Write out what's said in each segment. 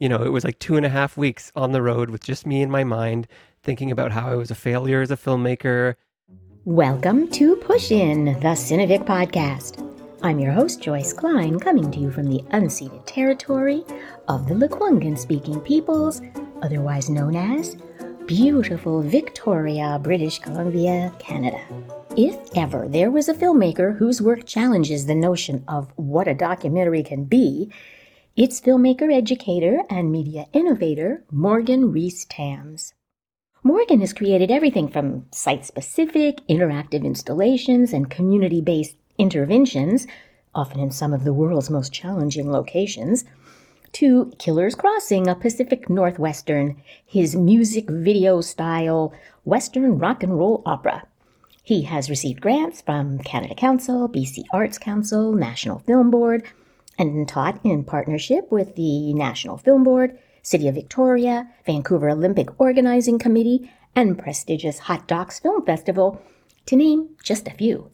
You know, it was like two and a half weeks on the road with just me in my mind, thinking about how I was a failure as a filmmaker. Welcome to Push In, the Cinevic podcast. I'm your host, Joyce Klein, coming to you from the unceded territory of the Lekwungen speaking peoples, otherwise known as beautiful Victoria, British Columbia, Canada. If ever there was a filmmaker whose work challenges the notion of what a documentary can be, it's filmmaker, educator, and media innovator Morgan Rees Tams. Morgan has created everything from site specific, interactive installations, and community based interventions, often in some of the world's most challenging locations, to Killer's Crossing, a Pacific Northwestern, his music video style Western rock and roll opera. He has received grants from Canada Council, BC Arts Council, National Film Board, and taught in partnership with the National Film Board, City of Victoria, Vancouver Olympic Organizing Committee, and prestigious Hot Docs Film Festival, to name just a few.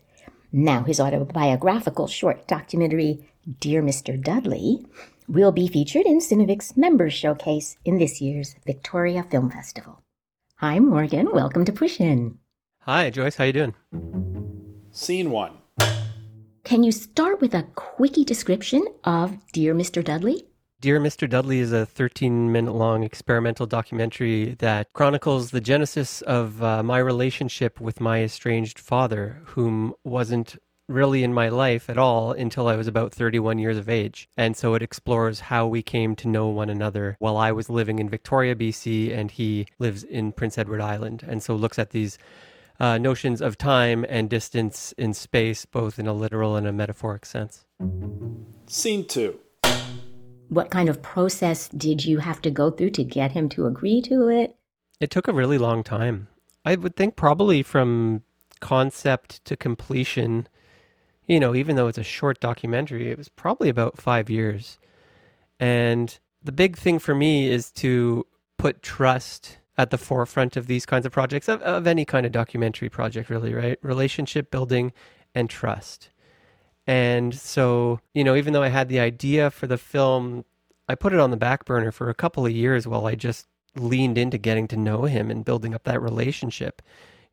Now, his autobiographical short documentary, Dear Mr. Dudley, will be featured in Cinevic's Members Showcase in this year's Victoria Film Festival. Hi, Morgan. Welcome to Push In. Hi, Joyce. How you doing? Scene one. Can you start with a quickie description of Dear Mr. Dudley? Dear Mr. Dudley is a 13 minute long experimental documentary that chronicles the genesis of uh, my relationship with my estranged father, whom wasn't really in my life at all until I was about 31 years of age. And so it explores how we came to know one another while I was living in Victoria, BC, and he lives in Prince Edward Island. And so looks at these uh, notions of time and distance in space, both in a literal and a metaphoric sense. Scene two. What kind of process did you have to go through to get him to agree to it? It took a really long time. I would think probably from concept to completion, you know, even though it's a short documentary, it was probably about five years. And the big thing for me is to put trust at the forefront of these kinds of projects, of, of any kind of documentary project, really, right? Relationship building and trust. And so, you know, even though I had the idea for the film, I put it on the back burner for a couple of years while I just leaned into getting to know him and building up that relationship.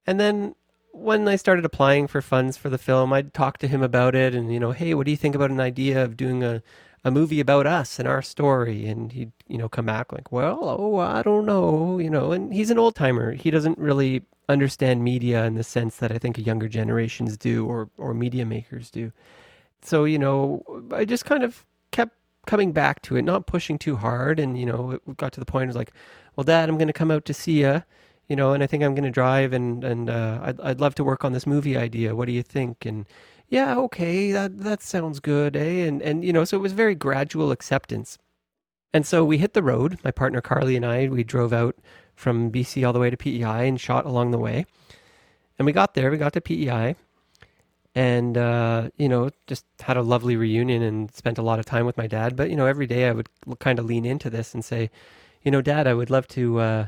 And then when I started applying for funds for the film, I'd talk to him about it and, you know, hey, what do you think about an idea of doing a, a movie about us and our story? And he'd, you know, come back like, well, oh, I don't know, you know, and he's an old timer. He doesn't really understand media in the sense that I think younger generations do or, or media makers do. So, you know, I just kind of kept coming back to it, not pushing too hard. And, you know, it got to the point, was like, well, dad, I'm going to come out to see you you know, and I think I'm going to drive and and uh, I'd I'd love to work on this movie idea. What do you think? And yeah, okay, that that sounds good, eh? And and you know, so it was very gradual acceptance. And so we hit the road. My partner Carly and I we drove out from BC all the way to PEI and shot along the way. And we got there. We got to PEI, and uh, you know, just had a lovely reunion and spent a lot of time with my dad. But you know, every day I would kind of lean into this and say, you know, Dad, I would love to. Uh,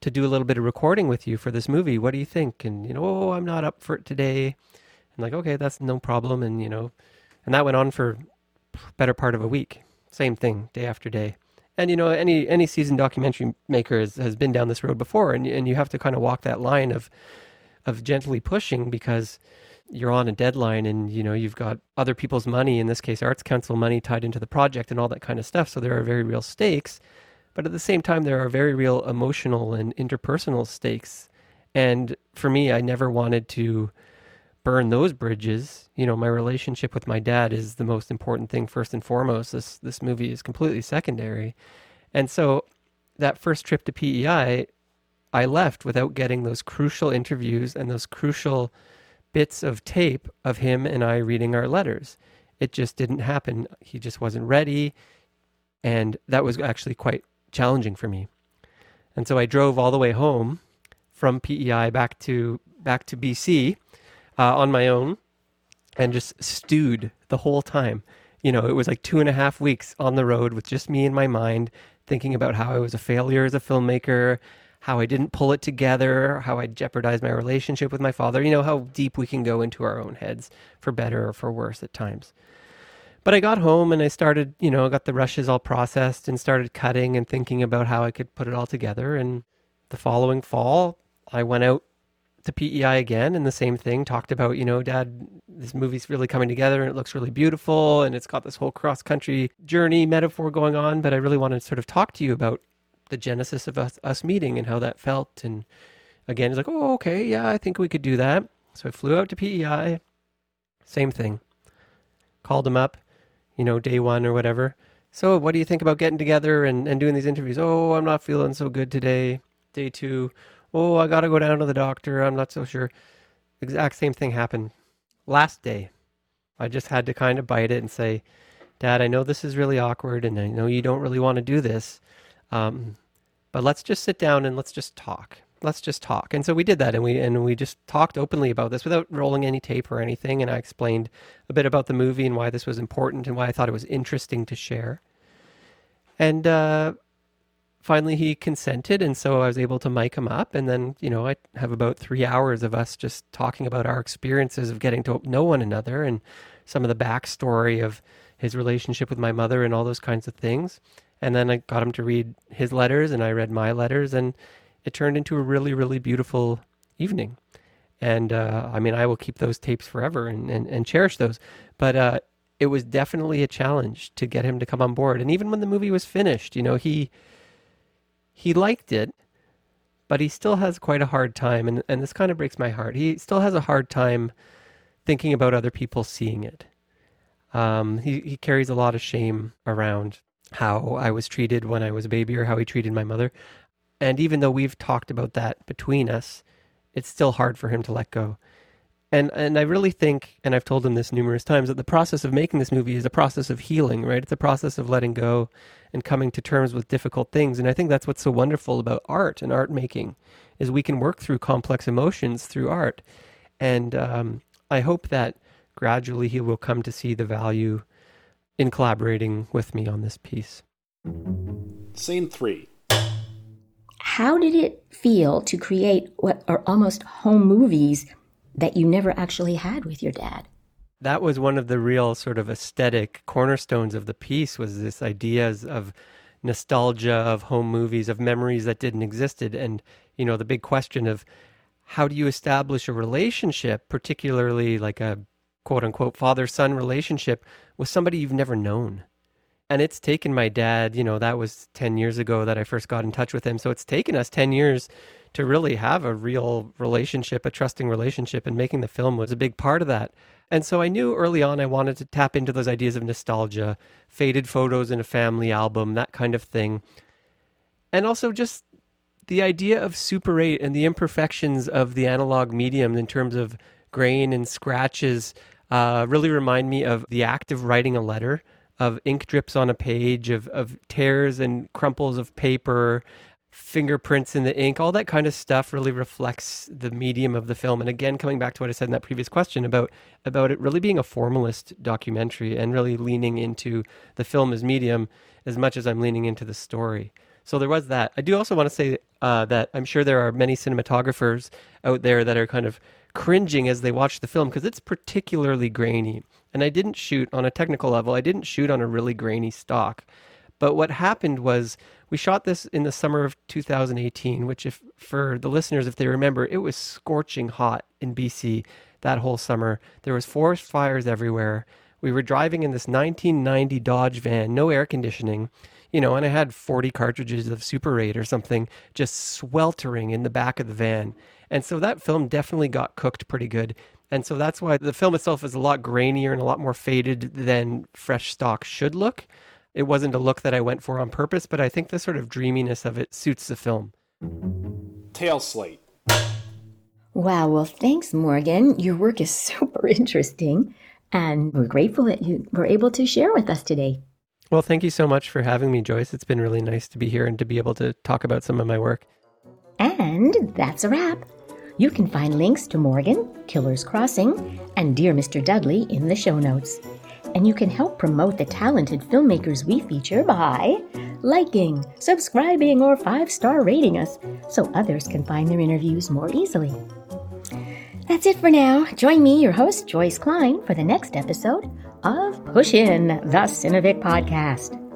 to do a little bit of recording with you for this movie. What do you think? And you know, oh, I'm not up for it today. And like, okay, that's no problem. And you know, and that went on for better part of a week. Same thing, day after day. And you know, any any seasoned documentary maker has, has been down this road before, and and you have to kind of walk that line of of gently pushing because you're on a deadline and you know you've got other people's money in this case arts council money tied into the project and all that kind of stuff so there are very real stakes but at the same time, there are very real emotional and interpersonal stakes. And for me, I never wanted to burn those bridges. You know, my relationship with my dad is the most important thing first and foremost. This this movie is completely secondary. And so that first trip to PEI, I left without getting those crucial interviews and those crucial bits of tape of him and I reading our letters. It just didn't happen. He just wasn't ready. And that was actually quite challenging for me. And so I drove all the way home from PEI back to back to BC uh, on my own and just stewed the whole time. You know, it was like two and a half weeks on the road with just me in my mind, thinking about how I was a failure as a filmmaker, how I didn't pull it together, how I jeopardized my relationship with my father. You know, how deep we can go into our own heads for better or for worse at times. But I got home and I started, you know, got the rushes all processed and started cutting and thinking about how I could put it all together. And the following fall, I went out to PEI again and the same thing talked about, you know, dad, this movie's really coming together and it looks really beautiful and it's got this whole cross country journey metaphor going on. But I really want to sort of talk to you about the genesis of us, us meeting and how that felt. And again, he's like, oh, okay, yeah, I think we could do that. So I flew out to PEI. Same thing. Called him up, you know, day one or whatever. So what do you think about getting together and, and doing these interviews? Oh, I'm not feeling so good today. Day two. Oh, I got to go down to the doctor. I'm not so sure. Exact same thing happened. Last day, I just had to kind of bite it and say, Dad, I know this is really awkward and I know you don't really want to do this. Um, but let's just sit down and let's just talk. Let's just talk. And so we did that and we and we just talked openly about this without rolling any tape or anything. And I explained a bit about the movie and why this was important and why I thought it was interesting to share. And uh, finally he consented and so i was able to mic him up and then you know i have about three hours of us just talking about our experiences of getting to know one another and some of the backstory of his relationship with my mother and all those kinds of things and then I got him to read his letters, and I read my letters, and it turned into a really, really beautiful evening. And uh, I mean, I will keep those tapes forever and, and, and cherish those. But uh, it was definitely a challenge to get him to come on board. And even when the movie was finished, you know, he he liked it, but he still has quite a hard time. And, and this kind of breaks my heart. He still has a hard time thinking about other people seeing it. Um, he, he carries a lot of shame around how I was treated when I was a baby or how he treated my mother. And even though we've talked about that between us, it's still hard for him to let go. And and I really think, and I've told him this numerous times, that the process of making this movie is a process of healing, right? It's a process of letting go and coming to terms with difficult things. And I think that's what's so wonderful about art and art making, is we can work through complex emotions through art. And um, I hope that gradually he will come to see the value in collaborating with me on this piece. Scene three. How did it feel to create what are almost home movies that you never actually had with your dad? That was one of the real sort of aesthetic cornerstones of the piece was this ideas of nostalgia of home movies of memories that didn't existed and you know the big question of how do you establish a relationship particularly like a quote unquote father son relationship with somebody you've never known. And it's taken my dad, you know, that was 10 years ago that I first got in touch with him. So it's taken us 10 years to really have a real relationship, a trusting relationship, and making the film was a big part of that. And so I knew early on I wanted to tap into those ideas of nostalgia, faded photos in a family album, that kind of thing. And also just the idea of Super 8 and the imperfections of the analog medium in terms of grain and scratches uh, really remind me of the act of writing a letter, of ink drips on a page, of, of tears and crumples of paper, fingerprints in the ink, all that kind of stuff really reflects the medium of the film. And again, coming back to what I said in that previous question about about it really being a formalist documentary and really leaning into the film as medium as much as I'm leaning into the story. So there was that. I do also want to say uh, that I'm sure there are many cinematographers out there that are kind of cringing as they watch the film because it's particularly grainy. And I didn't shoot on a technical level, I didn't shoot on a really grainy stock. But what happened was we shot this in the summer of 2018, which, if for the listeners, if they remember, it was scorching hot in BC that whole summer. There was forest fires everywhere. We were driving in this 1990 Dodge van, no air conditioning, you know, and I had 40 cartridges of Super 8 or something just sweltering in the back of the van. And so that film definitely got cooked pretty good. And so that's why the film itself is a lot grainier and a lot more faded than fresh stock should look. It wasn't a look that I went for on purpose, but I think the sort of dreaminess of it suits the film. Tail slate. Wow, well, thanks, Morgan. Your work is super interesting, and we're grateful that you were able to share with us today. Well, thank you so much for having me, Joyce. It's been really nice to be here and to be able to talk about some of my work. And that's a wrap. You can find links to Morgan, Killer's Crossing, and Dear Mr. Dudley in the show notes. And you can help promote the talented filmmakers we feature by liking, subscribing, or five star rating us so others can find their interviews more easily. That's it for now. Join me, your host, Joyce Klein, for the next episode of Push In, the Cinevic podcast.